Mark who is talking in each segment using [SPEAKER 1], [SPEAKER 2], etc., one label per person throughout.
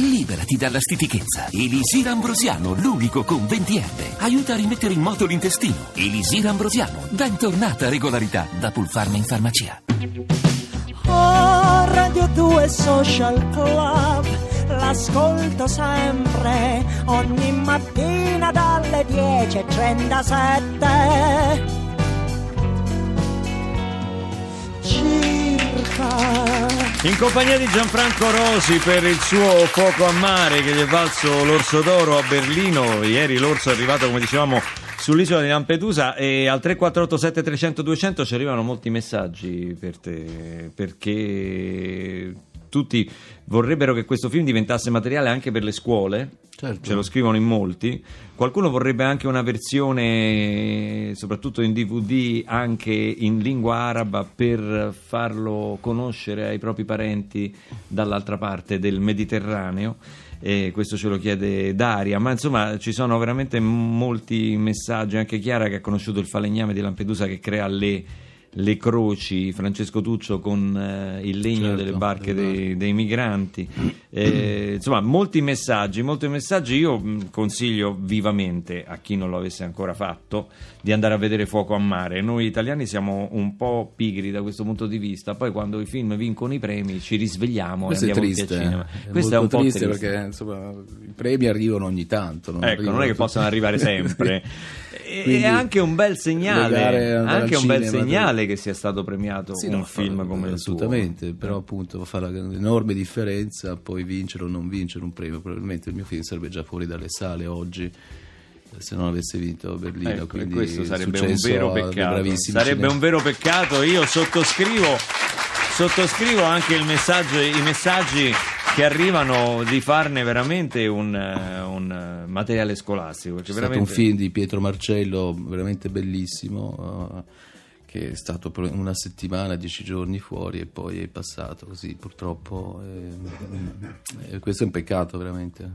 [SPEAKER 1] Liberati dalla stitichezza. Elisir Ambrosiano, l'unico con 20 erbe. Aiuta a rimettere in moto l'intestino. Elisir Ambrosiano, bentornata regolarità da Pulfarma in farmacia.
[SPEAKER 2] Oh, Radio 2 Social Club, l'ascolto sempre, ogni mattina dalle 10.37. Circa.
[SPEAKER 3] In compagnia di Gianfranco Rosi per il suo fuoco a mare che gli è valso l'orso d'oro a Berlino. Ieri l'orso è arrivato, come dicevamo, sull'isola di Lampedusa e al 3487 300 200 ci arrivano molti messaggi per te perché tutti vorrebbero che questo film diventasse materiale anche per le scuole.
[SPEAKER 4] Certo.
[SPEAKER 3] Ce lo scrivono in molti. Qualcuno vorrebbe anche una versione, soprattutto in DVD, anche in lingua araba per farlo conoscere ai propri parenti dall'altra parte del Mediterraneo. E questo ce lo chiede Daria, ma insomma ci sono veramente molti messaggi. Anche Chiara, che ha conosciuto il falegname di Lampedusa, che crea le, le croci, Francesco Tuccio con eh, il legno
[SPEAKER 4] Certo,
[SPEAKER 3] delle barche
[SPEAKER 4] delle
[SPEAKER 3] dei, dei migranti. Eh, insomma, molti messaggi, molti messaggi. Io mh, consiglio vivamente a chi non lo avesse ancora fatto di andare a vedere Fuoco a mare. Noi italiani siamo un po' pigri da questo punto di vista. Poi quando i film vincono i premi ci risvegliamo
[SPEAKER 4] Questo
[SPEAKER 3] e
[SPEAKER 4] è
[SPEAKER 3] andiamo
[SPEAKER 4] triste,
[SPEAKER 3] tutti al cinema.
[SPEAKER 4] eh. è
[SPEAKER 3] Questo è un
[SPEAKER 4] molto
[SPEAKER 3] po'
[SPEAKER 4] triste,
[SPEAKER 3] triste.
[SPEAKER 4] perché insomma, i premi arrivano ogni tanto. Non
[SPEAKER 3] Ecco, non è che
[SPEAKER 4] tutti.
[SPEAKER 3] possano arrivare sempre.
[SPEAKER 4] Quindi
[SPEAKER 3] è anche un bel segnale, anche un bel
[SPEAKER 4] cinema,
[SPEAKER 3] segnale che sia stato premiato
[SPEAKER 4] Sì,
[SPEAKER 3] un
[SPEAKER 4] no,
[SPEAKER 3] film
[SPEAKER 4] fa-
[SPEAKER 3] come il tuo.
[SPEAKER 4] assolutamente, però appunto fa l'enorme differenza poi vincere o non vincere un premio. Probabilmente il mio film sarebbe già fuori dalle sale oggi eh, se non avesse vinto Berlino.
[SPEAKER 3] Ecco,
[SPEAKER 4] quindi
[SPEAKER 3] questo sarebbe un vero peccato. Sarebbe
[SPEAKER 4] cineasti.
[SPEAKER 3] un vero peccato. Io sottoscrivo, sottoscrivo anche il messaggio, i messaggi che arrivano di farne veramente un, eh, un, eh, materiale scolastico. Perché
[SPEAKER 4] C'è stato
[SPEAKER 3] veramente...
[SPEAKER 4] un film di Pietro Marcello veramente bellissimo eh, che è stato per una settimana, dieci giorni fuori e poi è passato così purtroppo. eh, eh, questo è un peccato veramente.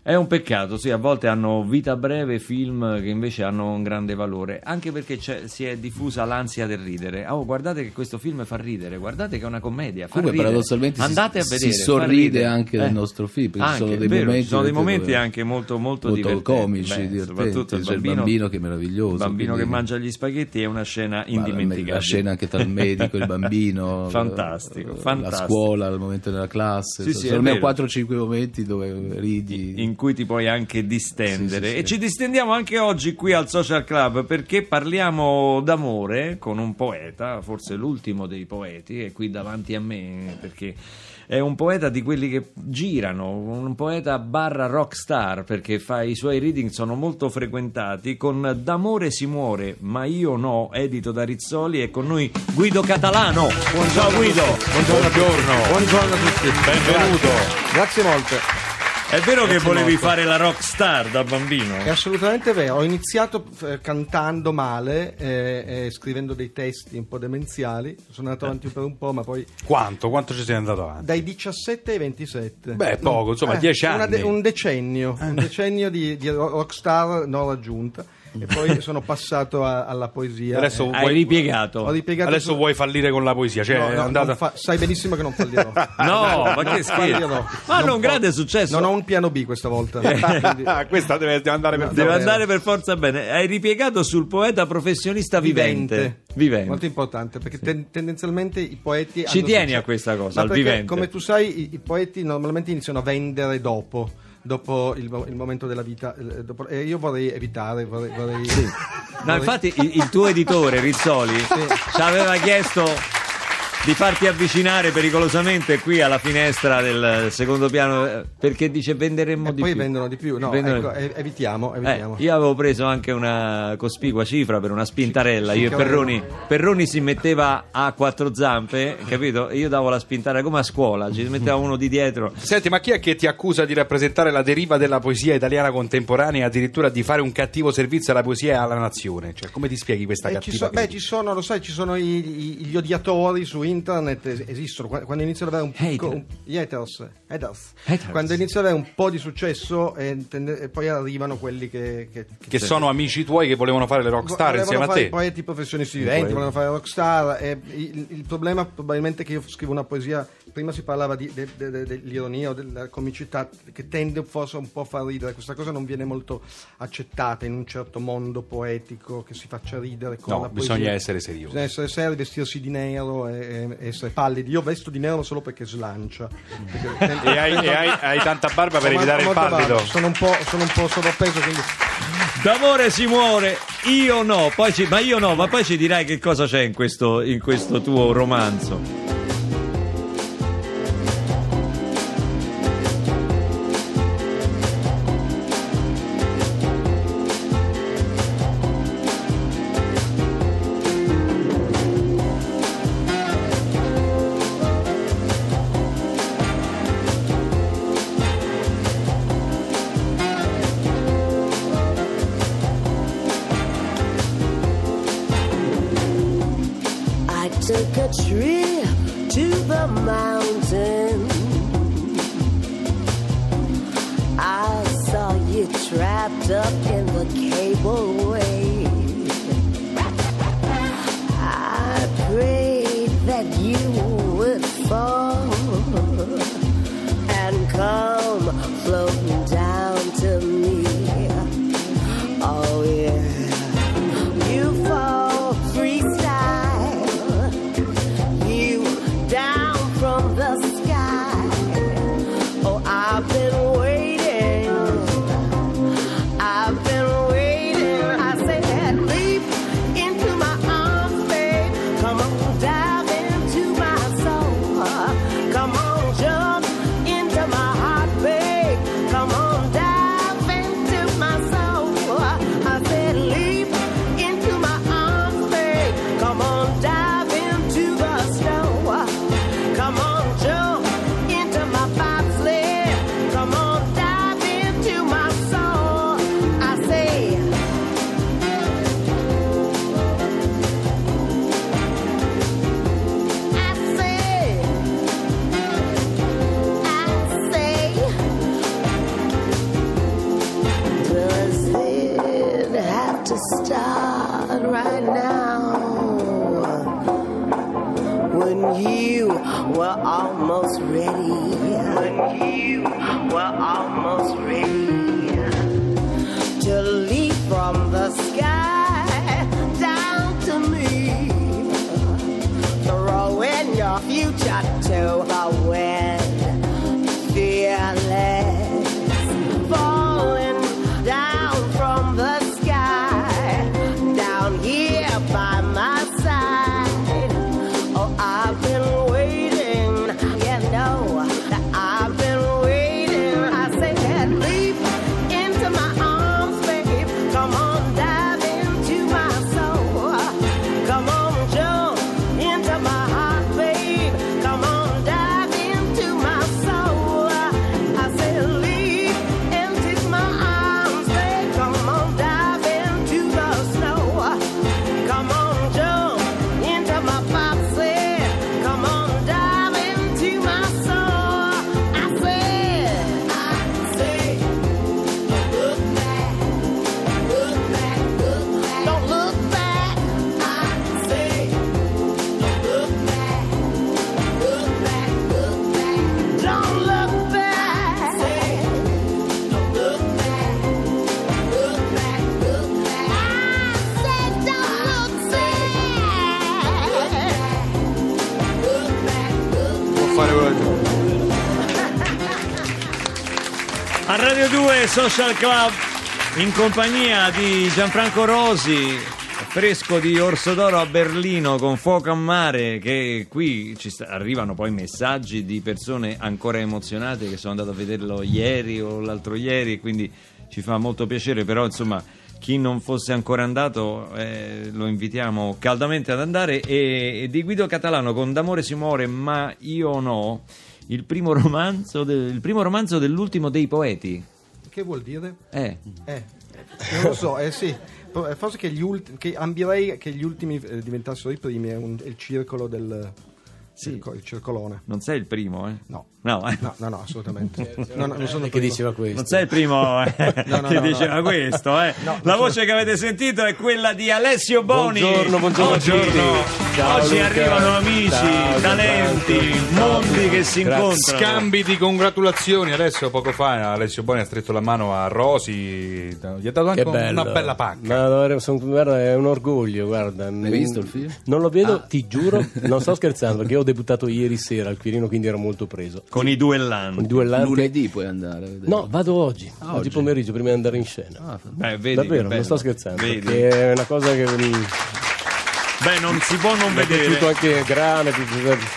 [SPEAKER 3] È un peccato, sì, a volte hanno vita breve film che invece hanno un grande valore, anche perché si è diffusa l'ansia del ridere. Oh, guardate che questo film fa ridere, guardate che è una commedia, fa
[SPEAKER 4] Comunque
[SPEAKER 3] ridere.
[SPEAKER 4] paradossalmente si-
[SPEAKER 3] Andate a
[SPEAKER 4] si,
[SPEAKER 3] vedere. fa
[SPEAKER 4] sorride anche
[SPEAKER 3] Eh.
[SPEAKER 4] nel nostro film,
[SPEAKER 3] Anche,
[SPEAKER 4] sono dei
[SPEAKER 3] è vero,
[SPEAKER 4] momenti,
[SPEAKER 3] sono dei momenti anche molto, molto,
[SPEAKER 4] molto comici,
[SPEAKER 3] Beh, soprattutto il
[SPEAKER 4] C'è il
[SPEAKER 3] bambino,
[SPEAKER 4] bambino che è meraviglioso,
[SPEAKER 3] il bambino
[SPEAKER 4] quindi-
[SPEAKER 3] che mangia gli spaghetti è una scena indimenticabile.
[SPEAKER 4] La scena anche tra il medico e il bambino,
[SPEAKER 3] Fantastico,
[SPEAKER 4] la-
[SPEAKER 3] fantastico.
[SPEAKER 4] la scuola, il momento della classe.
[SPEAKER 3] Sì, sì,
[SPEAKER 4] almeno
[SPEAKER 3] vero.
[SPEAKER 4] 4-5 momenti dove ridi.
[SPEAKER 3] in cui ti puoi anche distendere
[SPEAKER 4] Sì,
[SPEAKER 3] e ci distendiamo anche oggi qui al Social Club perché parliamo d'amore con un poeta, forse l'ultimo dei poeti, è qui davanti a me perché è un poeta di quelli che girano, un poeta barra rockstar perché fa, i suoi reading sono molto frequentati con D'amore si muore ma io no, edito da Rizzoli e con noi Guido Catalano. Ciao Guido.
[SPEAKER 5] Buongiorno. Buongiorno a tutti.
[SPEAKER 3] Benvenuto.
[SPEAKER 5] Grazie molte.
[SPEAKER 3] È vero che volevi
[SPEAKER 5] molto.
[SPEAKER 3] fare la rockstar da bambino?
[SPEAKER 5] È assolutamente vero. Ho iniziato eh, cantando male, eh, eh, scrivendo dei testi un po' demenziali. Sono andato avanti per un po', ma poi
[SPEAKER 6] Quanto? Quanto ci sei andato avanti?
[SPEAKER 5] dai 17 ai 27.
[SPEAKER 6] Beh, poco, insomma, dieci
[SPEAKER 5] una
[SPEAKER 6] anni.
[SPEAKER 5] un decennio, un decennio di, di rockstar non raggiunta. E poi sono passato a- alla poesia.
[SPEAKER 6] Adesso
[SPEAKER 5] Eh,
[SPEAKER 3] Hai
[SPEAKER 6] vuoi-
[SPEAKER 3] ripiegato?
[SPEAKER 5] ho ripiegato
[SPEAKER 6] Adesso
[SPEAKER 5] su-
[SPEAKER 6] vuoi fallire con la poesia? Cioè,
[SPEAKER 5] No,
[SPEAKER 6] è
[SPEAKER 5] no,
[SPEAKER 6] andata...
[SPEAKER 5] fa- sai benissimo che non fallirò.
[SPEAKER 3] No, ma che scherzo. Ma hanno
[SPEAKER 5] Non
[SPEAKER 3] un grande successo.
[SPEAKER 5] Non ho un piano B questa volta. Quindi-
[SPEAKER 6] Ah, questa deve, deve andare per
[SPEAKER 5] No,
[SPEAKER 3] Deve andare per forza bene. Hai ripiegato sul poeta professionista vivente. Vivente.
[SPEAKER 5] Molto importante perché ten- tendenzialmente i poeti
[SPEAKER 3] Ci tieni
[SPEAKER 5] successo.
[SPEAKER 3] a questa cosa, al
[SPEAKER 5] perché,
[SPEAKER 3] vivente.
[SPEAKER 5] Come tu sai, i, i poeti normalmente iniziano a vendere dopo. Dopo il, il momento della vita, eh, dopo- e io vorrei evitare. Vorrei, vorrei-
[SPEAKER 3] No,
[SPEAKER 5] vorrei-
[SPEAKER 3] infatti il, il tuo editore Rizzoli ci aveva chiesto di farti avvicinare pericolosamente qui alla finestra del secondo piano eh, perché dice venderemmo
[SPEAKER 5] e
[SPEAKER 3] di
[SPEAKER 5] poi
[SPEAKER 3] più.
[SPEAKER 5] vendono di più. No,
[SPEAKER 3] Vendono-
[SPEAKER 5] ecco, evitiamo.
[SPEAKER 3] Eh,
[SPEAKER 5] evitiamo.
[SPEAKER 3] io avevo preso anche una cospicua cifra per una spintarella. Io e Perroni. Perroni si metteva a quattro zampe, capito? Io davo la spintare come a scuola, ci metteva uno di dietro.
[SPEAKER 6] Senti, ma chi è che ti accusa di rappresentare la deriva della poesia italiana contemporanea e addirittura di fare un cattivo servizio alla poesia e alla nazione? Cioè, come ti spieghi questa
[SPEAKER 5] Eh, ci,
[SPEAKER 6] cattiva
[SPEAKER 5] so- beh, ci sono, lo sai, ci sono i- i- gli odiatori su internet es- esistono. Qua- Quando inizia ad avere un picco,
[SPEAKER 3] Hater.
[SPEAKER 5] un- gli haters, haters.
[SPEAKER 3] Haters.
[SPEAKER 5] quando inizia ad avere un po' di successo, eh, tende- e poi arrivano quelli che, che,
[SPEAKER 6] Che sono amici tuoi che volevano fare le rockstar
[SPEAKER 5] volevano
[SPEAKER 6] insieme a te.
[SPEAKER 5] poeti professionisti viventi, volevano fare rockstar. e il, il problema probabilmente è che io scrivo una poesia, prima si parlava di- de- de- de- dell'ironia o della comicità che tende forse un po' a far ridere, questa cosa non viene molto accettata in un certo mondo poetico che si faccia ridere con
[SPEAKER 6] No,
[SPEAKER 5] la poesia.
[SPEAKER 6] bisogna essere seriosi.
[SPEAKER 5] Bisogna essere seri, vestirsi di nero e, e essere pallidi. Io vesto di nero solo perché slancia. Perché-
[SPEAKER 6] E hai, e hai- hai tanta barba per evitare il
[SPEAKER 5] barba,
[SPEAKER 6] pallido.
[SPEAKER 5] Sono un po', sono un po' sovrappeso, quindi
[SPEAKER 3] D'amore si muore, io no, poi ci- ma io no, ma poi ci dirai che cosa c'è in questo, in questo tuo romanzo.
[SPEAKER 7] Trip to the mountain. I saw you trapped up start right now? When you were almost ready, when you were almost ready. To leap from the sky down to me. Throwing your future to
[SPEAKER 3] A Radio 2 Social Club in compagnia di Gianfranco Rosi, fresco di Orso d'Oro a Berlino con fuoco a mare che qui ci sta- arrivano poi messaggi di persone ancora emozionate che sono andate a vederlo ieri o l'altro ieri quindi ci fa molto piacere però insomma chi non fosse ancora andato eh, lo invitiamo caldamente ad andare. E, e di Guido Catalano con D'amore si muore ma io no il primo romanzo, del- il primo romanzo dell'ultimo dei poeti
[SPEAKER 5] che vuol dire?
[SPEAKER 3] eh,
[SPEAKER 5] Eh, non lo so, eh sì. Forse che, gli ultimi, che ambirei che gli ultimi eh, diventassero i primi, è, un- è il circolo del, il co- il circolone.
[SPEAKER 3] Non sei il primo, eh?
[SPEAKER 5] No.
[SPEAKER 3] No, eh.
[SPEAKER 5] No, no, no, assolutamente. No, no, non sono
[SPEAKER 8] che
[SPEAKER 5] primo.
[SPEAKER 8] diceva questo.
[SPEAKER 3] Non sei il primo eh,
[SPEAKER 5] No, no,
[SPEAKER 3] che
[SPEAKER 5] no,
[SPEAKER 3] diceva
[SPEAKER 5] no.
[SPEAKER 3] questo, eh.
[SPEAKER 5] No,
[SPEAKER 3] La voce che avete sentito è quella di Alessio Boni.
[SPEAKER 8] Buongiorno, buongiorno tutti. Ciao,
[SPEAKER 3] oggi
[SPEAKER 8] Luca.
[SPEAKER 3] arrivano amici,
[SPEAKER 8] Ciao,
[SPEAKER 3] talenti,
[SPEAKER 8] Gianfranco.
[SPEAKER 3] mondi che si
[SPEAKER 8] Grazie.
[SPEAKER 3] incontrano.
[SPEAKER 6] Scambi di congratulazioni. Adesso poco fa Alessio Boni ha stretto la mano a Rosi, gli ha dato anche
[SPEAKER 8] Che
[SPEAKER 6] una bella pacca.
[SPEAKER 8] Ma guarda, son- guarda, è un orgoglio, guarda.
[SPEAKER 4] Hai visto il film?
[SPEAKER 8] Non lo vedo,
[SPEAKER 3] Ah.
[SPEAKER 8] ti giuro, non sto scherzando, perché ho debuttato ieri sera al Quirino, quindi ero molto preso.
[SPEAKER 3] Con i duellanti.
[SPEAKER 8] Con i due lanti.
[SPEAKER 4] Lunedì puoi andare a vedere.
[SPEAKER 8] No, vado oggi,
[SPEAKER 4] Ah,
[SPEAKER 8] oggi
[SPEAKER 4] oggi?
[SPEAKER 8] pomeriggio, prima di andare in scena.
[SPEAKER 4] Ah,
[SPEAKER 3] Beh, vedi
[SPEAKER 8] Davvero, non sto scherzando,
[SPEAKER 3] Vedi?
[SPEAKER 8] è una cosa che
[SPEAKER 3] Beh, non si può non
[SPEAKER 8] mi è piaciuto
[SPEAKER 3] vedere.
[SPEAKER 8] anche Grane,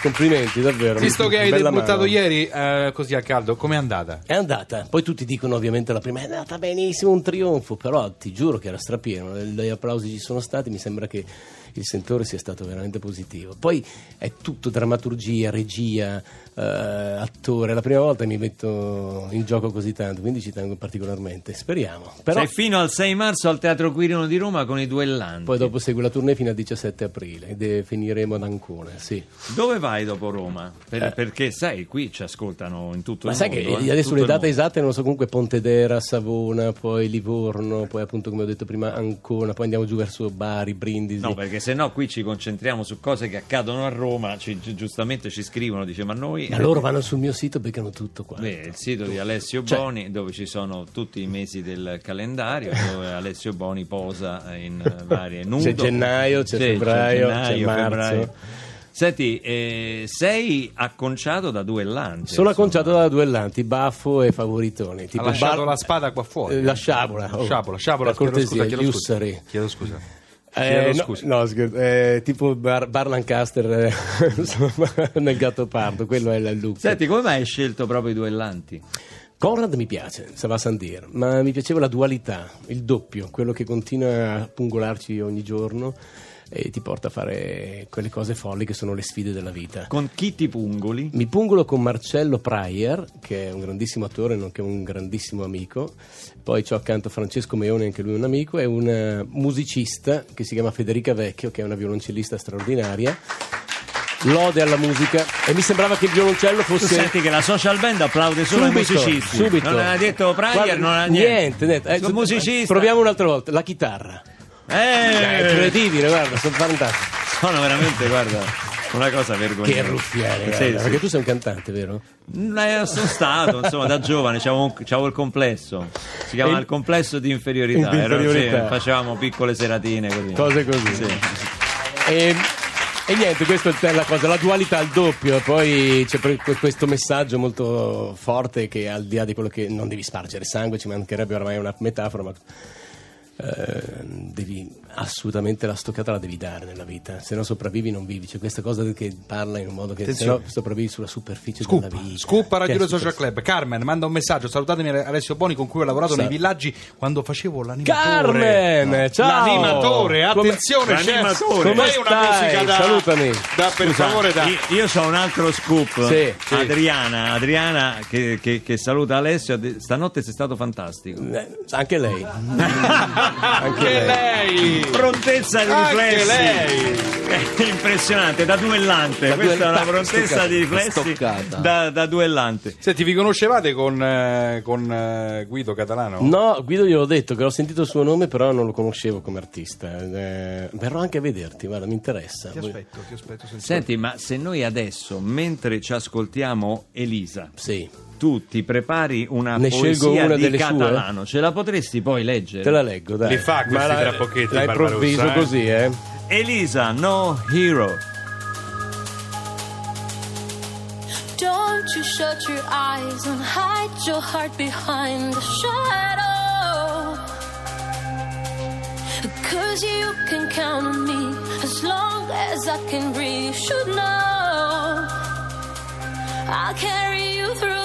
[SPEAKER 8] complimenti, davvero.
[SPEAKER 6] Visto che hai debuttato
[SPEAKER 8] mano.
[SPEAKER 6] ieri eh, così a caldo, com'è andata?
[SPEAKER 8] È andata, poi tutti dicono ovviamente la prima è andata benissimo, un trionfo, però ti giuro che era strapieno, gli applausi ci sono stati, mi sembra che il sentore sia stato veramente positivo. Poi è tutto drammaturgia, regia, eh, attore, è la prima volta che mi metto in gioco così tanto, quindi ci tengo particolarmente, speriamo. Però
[SPEAKER 3] Sei fino al 6 marzo al Teatro Quirino di Roma con i duellanti.
[SPEAKER 8] poi dopo segue la tournée fino al 17 aprile ed eh, finiremo ad Ancona, sì.
[SPEAKER 3] Dove vai dopo Roma? Per- Perché sai, qui ci ascoltano in tutto
[SPEAKER 8] Ma
[SPEAKER 3] il
[SPEAKER 8] sai
[SPEAKER 3] mondo.
[SPEAKER 8] che
[SPEAKER 3] eh,
[SPEAKER 8] adesso
[SPEAKER 3] tutto
[SPEAKER 8] le date esatte non lo so, comunque Pontedera, Savona, poi Livorno, poi appunto come ho detto prima Ancona, poi andiamo giù verso Bari, Brindisi.
[SPEAKER 3] No, perché se no qui ci concentriamo su cose che accadono a Roma, ci- gi- giustamente ci scrivono, dice ma noi...
[SPEAKER 8] Ma loro vanno sul mio sito perché hanno tutto qua.
[SPEAKER 3] Beh, il sito di Alessio
[SPEAKER 8] Cioè-
[SPEAKER 3] Boni dove ci sono tutti i mesi del calendario dove Alessio Boni posa in eh, varie nudo.
[SPEAKER 8] C'è gennaio, c'è febbraio, c'è marzo.
[SPEAKER 3] febbraio. Senti, eh, sei acconciato da duellanti.
[SPEAKER 8] Sono
[SPEAKER 3] insomma.
[SPEAKER 8] acconciato da duellanti, baffo e favoritoni.
[SPEAKER 6] Ha
[SPEAKER 8] Tipo
[SPEAKER 6] lasciato
[SPEAKER 8] Bar-
[SPEAKER 6] la spada qua fuori.
[SPEAKER 8] eh, la sciabola. oh.
[SPEAKER 6] Sciabola, sciabola, chiedo scusa, chiedo scusa. Chiedo scusa.
[SPEAKER 8] Eh, no,
[SPEAKER 6] scusa.
[SPEAKER 8] no, eh, tipo Bar- Barlancaster eh, insomma, nel gatto pardo, quello è il look.
[SPEAKER 3] Senti, come mai hai scelto proprio i duellanti?
[SPEAKER 8] Conrad mi piace, se va a Sandir, ma mi piaceva la dualità, il doppio, quello che continua a pungolarci ogni giorno e ti porta a fare quelle cose folli che sono le sfide della vita.
[SPEAKER 3] Con chi ti pungoli?
[SPEAKER 8] Mi pungolo con Marcello Pryor, che è un grandissimo attore, nonché un grandissimo amico. Poi c'ho accanto Francesco Meone, anche lui un amico, e una musicista che si chiama Federica Vecchio, che è una violoncellista straordinaria. Lode alla musica e mi sembrava che il violoncello
[SPEAKER 3] Tu
[SPEAKER 8] fosse
[SPEAKER 3] senti che la social band applaude solo ai
[SPEAKER 8] subito,
[SPEAKER 3] musicisti.
[SPEAKER 8] subito.
[SPEAKER 3] Non ha detto Pryor, non ha niente.
[SPEAKER 8] niente, niente. Eh,
[SPEAKER 3] musicista.
[SPEAKER 8] Proviamo un'altra volta, la chitarra.
[SPEAKER 3] Eh,
[SPEAKER 8] È incredibile, guarda, sono fantastici.
[SPEAKER 3] sono veramente, guarda, una cosa vergognosa.
[SPEAKER 8] Che ruffiare, guarda,
[SPEAKER 3] sì.
[SPEAKER 8] perché tu sei un cantante, vero?
[SPEAKER 3] Eh, sono stato, insomma, da giovane, c'avevo il complesso. Si chiama
[SPEAKER 8] E-
[SPEAKER 3] il complesso di inferiorità.
[SPEAKER 8] Di
[SPEAKER 3] Ero- sì,
[SPEAKER 8] inferiorità.
[SPEAKER 3] facevamo piccole seratine così.
[SPEAKER 8] Cose così.
[SPEAKER 3] Sì.
[SPEAKER 8] E, e niente, questa è la cosa, la dualità al doppio, poi c'è questo messaggio molto forte che al di là di quello che non devi spargere sangue, ci mancherebbe ormai una metafora, ma devi assolutamente la stoccata la devi dare nella vita, se no sopravvivi non vivi, c'è questa cosa che parla in un modo che se no sopravvivi sulla superficie
[SPEAKER 6] Scoop,
[SPEAKER 8] della vita.
[SPEAKER 6] scoop a Radio Social
[SPEAKER 8] successo?
[SPEAKER 6] Club. Carmen manda un messaggio. Salutatemi Alessio Boni con cui ho lavorato
[SPEAKER 8] Sa-
[SPEAKER 6] nei villaggi quando facevo l'animatore.
[SPEAKER 8] Carmen, ciao!
[SPEAKER 6] L'animatore,
[SPEAKER 8] Come-
[SPEAKER 6] attenzione, chef.
[SPEAKER 3] L'animatore.
[SPEAKER 6] Fai
[SPEAKER 8] Come
[SPEAKER 6] una
[SPEAKER 8] stai?
[SPEAKER 6] musica da
[SPEAKER 8] Salutami.
[SPEAKER 6] da per
[SPEAKER 3] Scusa,
[SPEAKER 6] favore da
[SPEAKER 3] Io, io ho un altro scoop.
[SPEAKER 8] Sì, sì.
[SPEAKER 3] Adriana, Adriana che, che- che saluta Alessio. Stanotte sei stato fantastico.
[SPEAKER 8] Eh, Anche lei.
[SPEAKER 6] anche lei.
[SPEAKER 3] Prontezza di
[SPEAKER 6] Anche
[SPEAKER 3] riflessi.
[SPEAKER 6] lei.
[SPEAKER 3] È impressionante, da duellante.
[SPEAKER 8] Da
[SPEAKER 3] Questa è una
[SPEAKER 8] duellante,
[SPEAKER 3] prontezza
[SPEAKER 8] stoccata,
[SPEAKER 3] di riflessi
[SPEAKER 4] stoccata.
[SPEAKER 3] da, da duellante.
[SPEAKER 6] Senti, vi conoscevate con, eh, con eh, Guido Catalano?
[SPEAKER 8] No, Guido gliel'ho detto che ho sentito il suo nome, però non lo conoscevo come artista. Eh, verrò anche a vederti, guarda, mi interessa.
[SPEAKER 5] Ti aspetto, ti aspetto. senti.
[SPEAKER 3] Senti, ma se noi adesso, mentre ci ascoltiamo Elisa,
[SPEAKER 8] Sì,
[SPEAKER 3] tu ti prepari una
[SPEAKER 8] Ne
[SPEAKER 3] poesia
[SPEAKER 8] scelgo una
[SPEAKER 3] di
[SPEAKER 8] delle sue?
[SPEAKER 3] catalano, ce la potresti poi leggere?
[SPEAKER 8] te la leggo, dai.
[SPEAKER 6] Li fa questi
[SPEAKER 8] la-
[SPEAKER 6] tra pochetti,
[SPEAKER 8] La improvviso
[SPEAKER 6] eh?
[SPEAKER 8] così, eh.
[SPEAKER 3] Elisa, no hero.
[SPEAKER 9] Don't you shut your eyes and hide your heart behind the shadow. Cause you can count on me as long as I can breathe. You should know I'll carry you through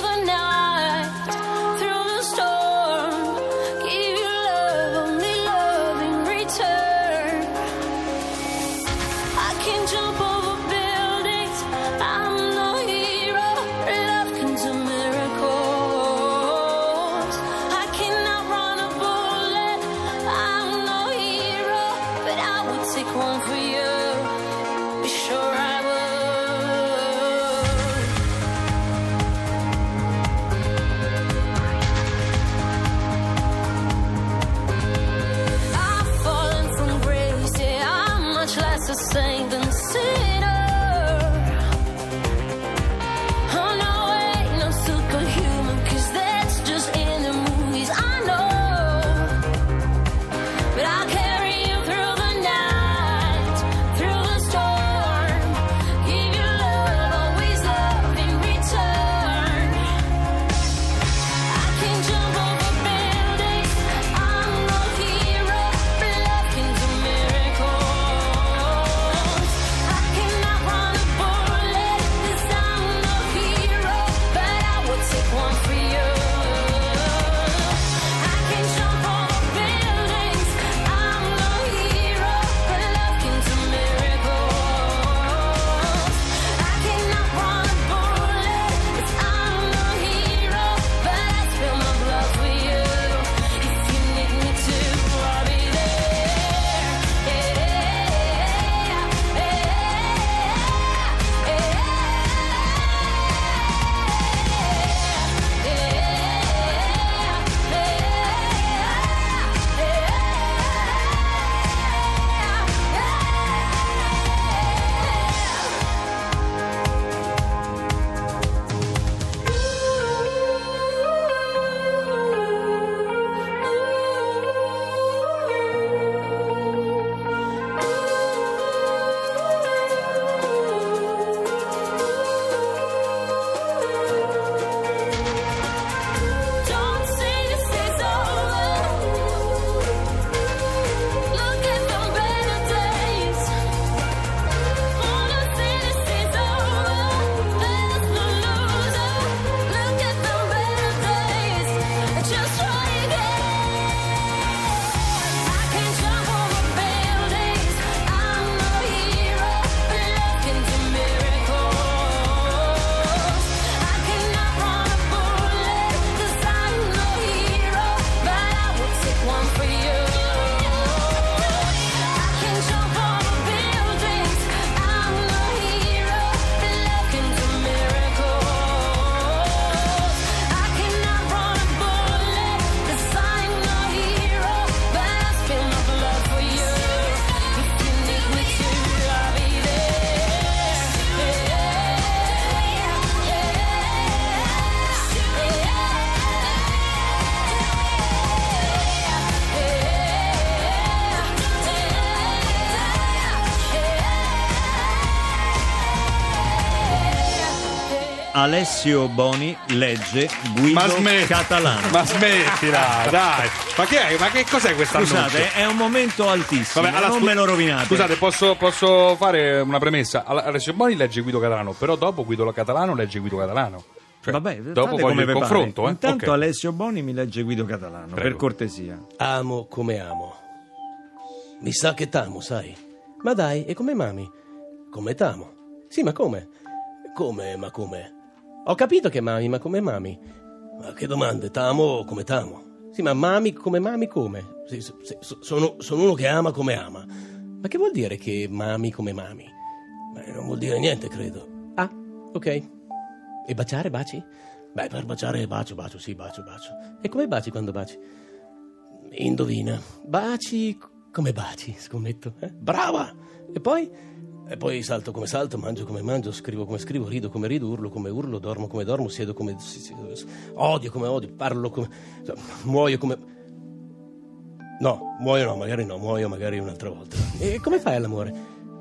[SPEAKER 3] Alessio Boni legge Guido
[SPEAKER 6] Ma smetti,
[SPEAKER 3] Catalano.
[SPEAKER 6] ma smettila, dai. Ma che, è? ma che cos'è questa
[SPEAKER 3] Scusate, è un momento altissimo,
[SPEAKER 6] Vabbè, allora,
[SPEAKER 3] non
[SPEAKER 6] scu-
[SPEAKER 3] me lo rovinate.
[SPEAKER 6] Scusate, posso, posso fare una premessa? Alessio Boni legge Guido Catalano, però dopo Guido Catalano legge Guido Catalano. Cioè,
[SPEAKER 3] Vabbè,
[SPEAKER 6] dopo voglio
[SPEAKER 3] come
[SPEAKER 6] il
[SPEAKER 3] pare.
[SPEAKER 6] confronto. Eh?
[SPEAKER 3] Intanto
[SPEAKER 6] Ok.
[SPEAKER 3] Alessio Boni mi legge Guido Catalano,
[SPEAKER 6] Prego.
[SPEAKER 3] per cortesia.
[SPEAKER 8] Amo come amo. Mi sa che t'amo, sai? Ma dai, e come mami? Come t'amo? Sì, ma come? Come, ma come? Ho capito che mami, ma come mami? Ma che domande, t'amo come t'amo? Sì, ma mami come mami come? Sì, sì, so- sono, sono uno che ama come ama. Ma che vuol dire che mami come mami? Beh, non vuol dire niente, credo. Ah, ok. E baciare, baci? Beh, per baciare bacio, bacio, sì, bacio, bacio. E come baci quando baci? Indovina. Baci come baci, scommetto. eh? Brava! E poi? E poi salto come salto, mangio come mangio, scrivo come scrivo, rido come rido, urlo come urlo, dormo come dormo, siedo come... odio come odio, parlo come... muoio come... No, muoio no, magari no, muoio magari un'altra volta. E come fai all'amore?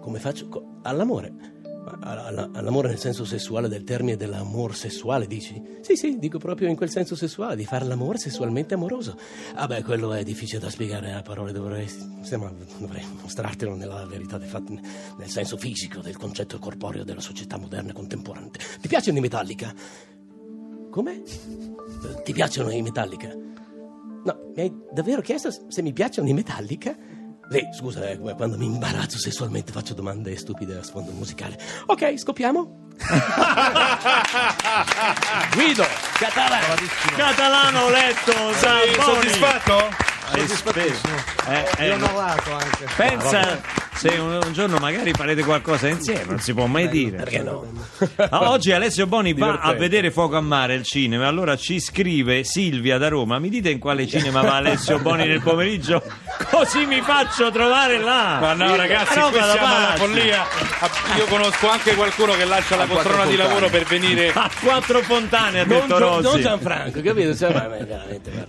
[SPEAKER 8] Come faccio? co- all'amore? All'amore nel senso sessuale del termine dell'amor sessuale, dici? Sì, sì, dico proprio in quel senso sessuale, di fare l'amore sessualmente amoroso. Ah beh, quello è difficile da spiegare a parole, dovrei, sembra, dovrei mostrartelo nella verità dei fatti, nel senso fisico del concetto corporeo della società moderna e contemporanea. Ti piacciono i Metallica? Come? Ti piacciono i Metallica? No, mi hai davvero chiesto se mi piacciono i Metallica? Sì, scusa, è come quando mi imbarazzo sessualmente faccio domande stupide a sfondo musicale. Ok, scoppiamo? Guido, Catalano.
[SPEAKER 3] Catalano ho letto,
[SPEAKER 6] Sei
[SPEAKER 3] Boni.
[SPEAKER 6] soddisfatto?
[SPEAKER 3] Eh, eh,
[SPEAKER 5] Io ho lavorato anche.
[SPEAKER 3] pensa se un, un giorno magari farete qualcosa insieme, non si può mai dire.
[SPEAKER 8] Perché no?
[SPEAKER 3] Ah, oggi Alessio Boni va a vedere Fuoco a Mare il cinema, allora ci scrive Silvia da Roma, mi dite in quale cinema va Alessio Boni nel pomeriggio? Così mi faccio trovare là!
[SPEAKER 6] Ma no, ragazzi, qui siamo alla follia. Ah, Io conosco anche qualcuno che lascia la poltrona di lavoro per venire.
[SPEAKER 3] A quattro fontane ha
[SPEAKER 8] Non,
[SPEAKER 3] detto
[SPEAKER 8] non
[SPEAKER 3] Rossi.
[SPEAKER 8] Gianfranco, capito?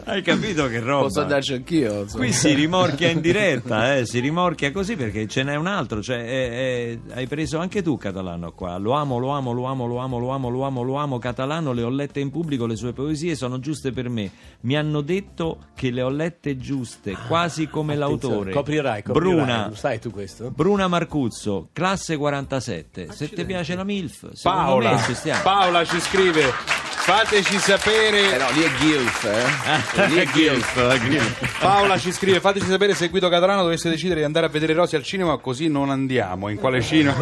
[SPEAKER 3] Hai capito che roba?
[SPEAKER 4] Posso andarci anch'io. insomma.
[SPEAKER 3] Qui si rimorchia in diretta, eh, si rimorchia così perché ce n'è un altro, cioè eh, eh, hai preso anche tu Catalano qua, lo amo, lo amo, lo amo, lo amo, lo amo, lo amo, lo amo, Catalano, le ho lette in pubblico, le sue poesie sono giuste per me, mi hanno detto che le ho lette giuste, quasi come l'autore.
[SPEAKER 8] Coprirai, coprirai.
[SPEAKER 3] Bruna,
[SPEAKER 8] Lo sai tu questo?
[SPEAKER 3] Bruna Marcuzzo, classe 47, se ti piace la MILF,
[SPEAKER 6] Paola,
[SPEAKER 3] ci.
[SPEAKER 6] Paola ci scrive. Fateci
[SPEAKER 4] Eh
[SPEAKER 6] sapere.
[SPEAKER 4] no, lì è Gilf, eh. Lì è Gilf.
[SPEAKER 6] Paola ci scrive, fateci sapere se Guido Catalano dovesse decidere di andare a vedere Rosy al cinema, così non andiamo. In quale cinema?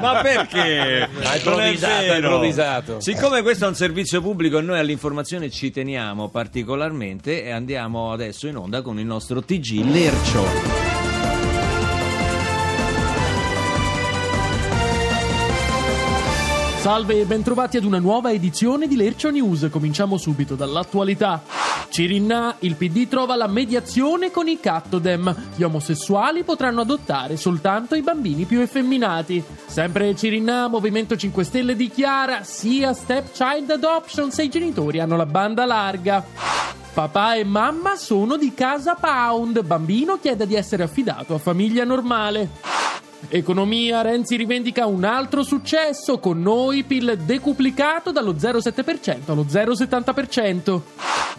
[SPEAKER 3] Ma perché?
[SPEAKER 8] Ha improvvisato, improvvisato.
[SPEAKER 3] Siccome questo è un servizio pubblico e noi all'informazione ci teniamo particolarmente, e andiamo adesso in onda con il nostro TG Lercio.
[SPEAKER 10] Salve e bentrovati ad una nuova edizione di Lercio News. Cominciamo subito dall'attualità. Cirinna, il PD trova la mediazione con i Cattodem. Gli omosessuali potranno adottare soltanto i bambini più effemminati. Sempre Cirinna, Movimento 5 Stelle dichiara sì a stepchild adoption se i genitori hanno la banda larga. Papà e mamma sono di casa Pound. Bambino chiede di essere affidato a famiglia normale. Economia, Renzi rivendica un altro successo, con noi PIL decuplicato dallo 0,7% allo 0,70%.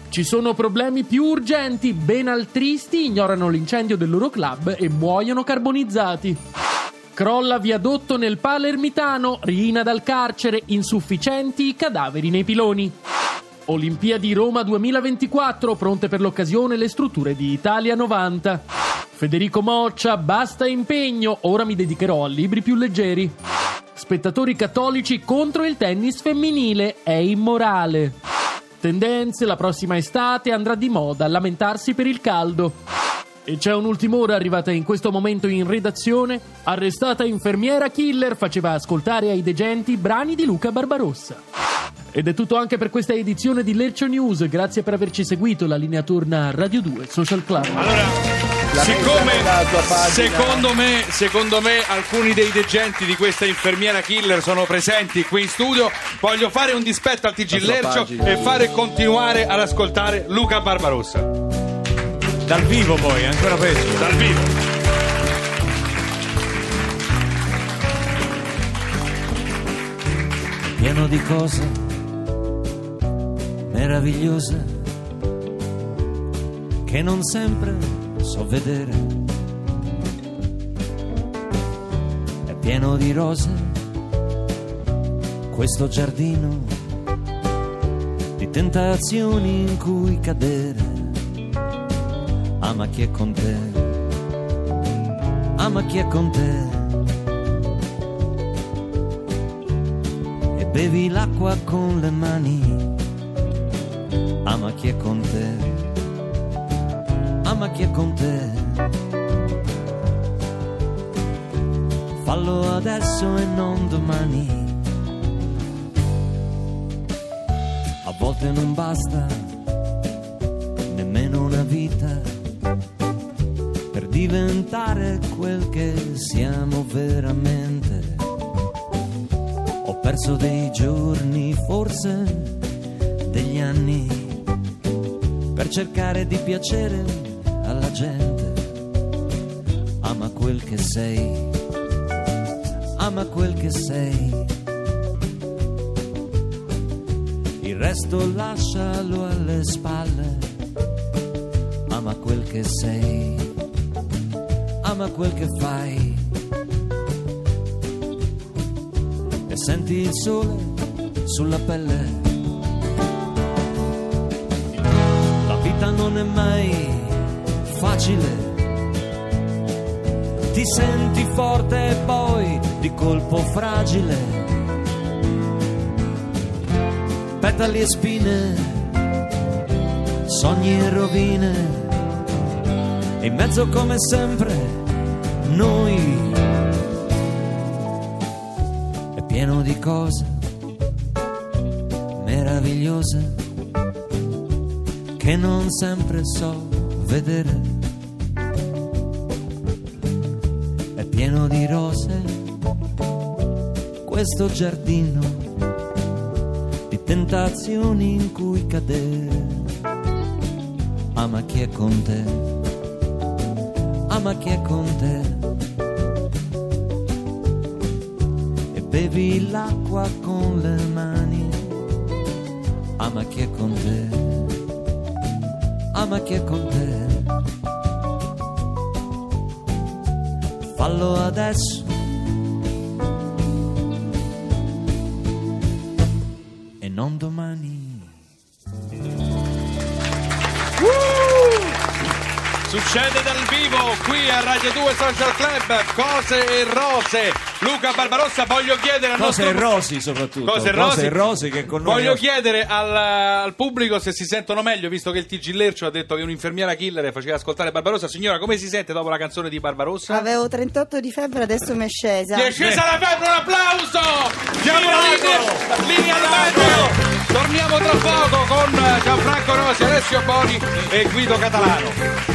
[SPEAKER 10] Ci sono problemi più urgenti, ben altristi ignorano l'incendio del loro club e muoiono carbonizzati. Crolla viadotto nel Palermitano, Rina dal carcere, insufficienti i cadaveri nei piloni. Olimpiadi Roma 2024, pronte per l'occasione le strutture di Italia 90. Federico Moccia, basta impegno, ora mi dedicherò a libri più leggeri. Spettatori cattolici contro il tennis femminile, è immorale. Tendenze, la prossima estate andrà di moda lamentarsi per il caldo. E c'è un'ultima ora arrivata in questo momento in redazione. Arrestata infermiera killer faceva ascoltare ai degenti brani di Luca Barbarossa. Ed è tutto anche per questa edizione di Lercio News. Grazie per averci seguito. La linea torna a Radio 2 Social Club.
[SPEAKER 6] Allora, siccome secondo me, secondo me alcuni dei degenti di questa infermiera killer sono presenti qui in studio, voglio fare un dispetto al TG Lercio e fare continuare ad ascoltare Luca Barbarossa.
[SPEAKER 3] Dal vivo poi, ancora peggio.
[SPEAKER 6] Dal vivo.
[SPEAKER 3] pieno di cose meravigliose che non sempre so vedere. È pieno di rose questo giardino di tentazioni in cui cadere. Ama chi è con te, ama chi è con te. Bevi l'acqua con le mani, ama chi è con te ama chi è con te. Fallo adesso e non domani. A volte non basta nemmeno una vita per diventare quel che siamo veramente. Ho perso dei giorni, forse degli anni, per cercare di piacere alla gente. Ama quel che sei, ama quel che sei. Il resto lascialo alle spalle. Ama quel che sei, ama quel che fai. E senti il sole sulla pelle. Facile. Ti senti forte e poi di colpo fragile. Petali e spine, sogni e rovine. E in mezzo come sempre noi. È pieno di cose meravigliose che non sempre so vedere. Questo giardino di tentazioni in cui cadere. Ama chi è con te, ama chi è con te. E bevi l'acqua con le mani, ama chi è con te ama chi è con te. Fallo adesso.
[SPEAKER 6] Succede dal vivo qui a Radio 2 Social Club, cose e rose. Luca Barbarossa, voglio chiedere al
[SPEAKER 3] Cose
[SPEAKER 6] nostro...
[SPEAKER 3] e rosi soprattutto.
[SPEAKER 6] Cose e rosi.
[SPEAKER 3] e rosi che con noi...
[SPEAKER 6] Voglio chiedere al, al pubblico se si sentono meglio, visto che il TG Lercio ha detto che un'infermiera killer faceva ascoltare Barbarossa. Signora, come si sente dopo la canzone di Barbarossa?
[SPEAKER 11] Avevo 38 di febbre, adesso mi è scesa.
[SPEAKER 6] Ti è scesa la febbre, un applauso! Diamo la linea, linea al meteo! Torniamo tra poco con Gianfranco Rosi, Alessio Boni e Guido Catalano.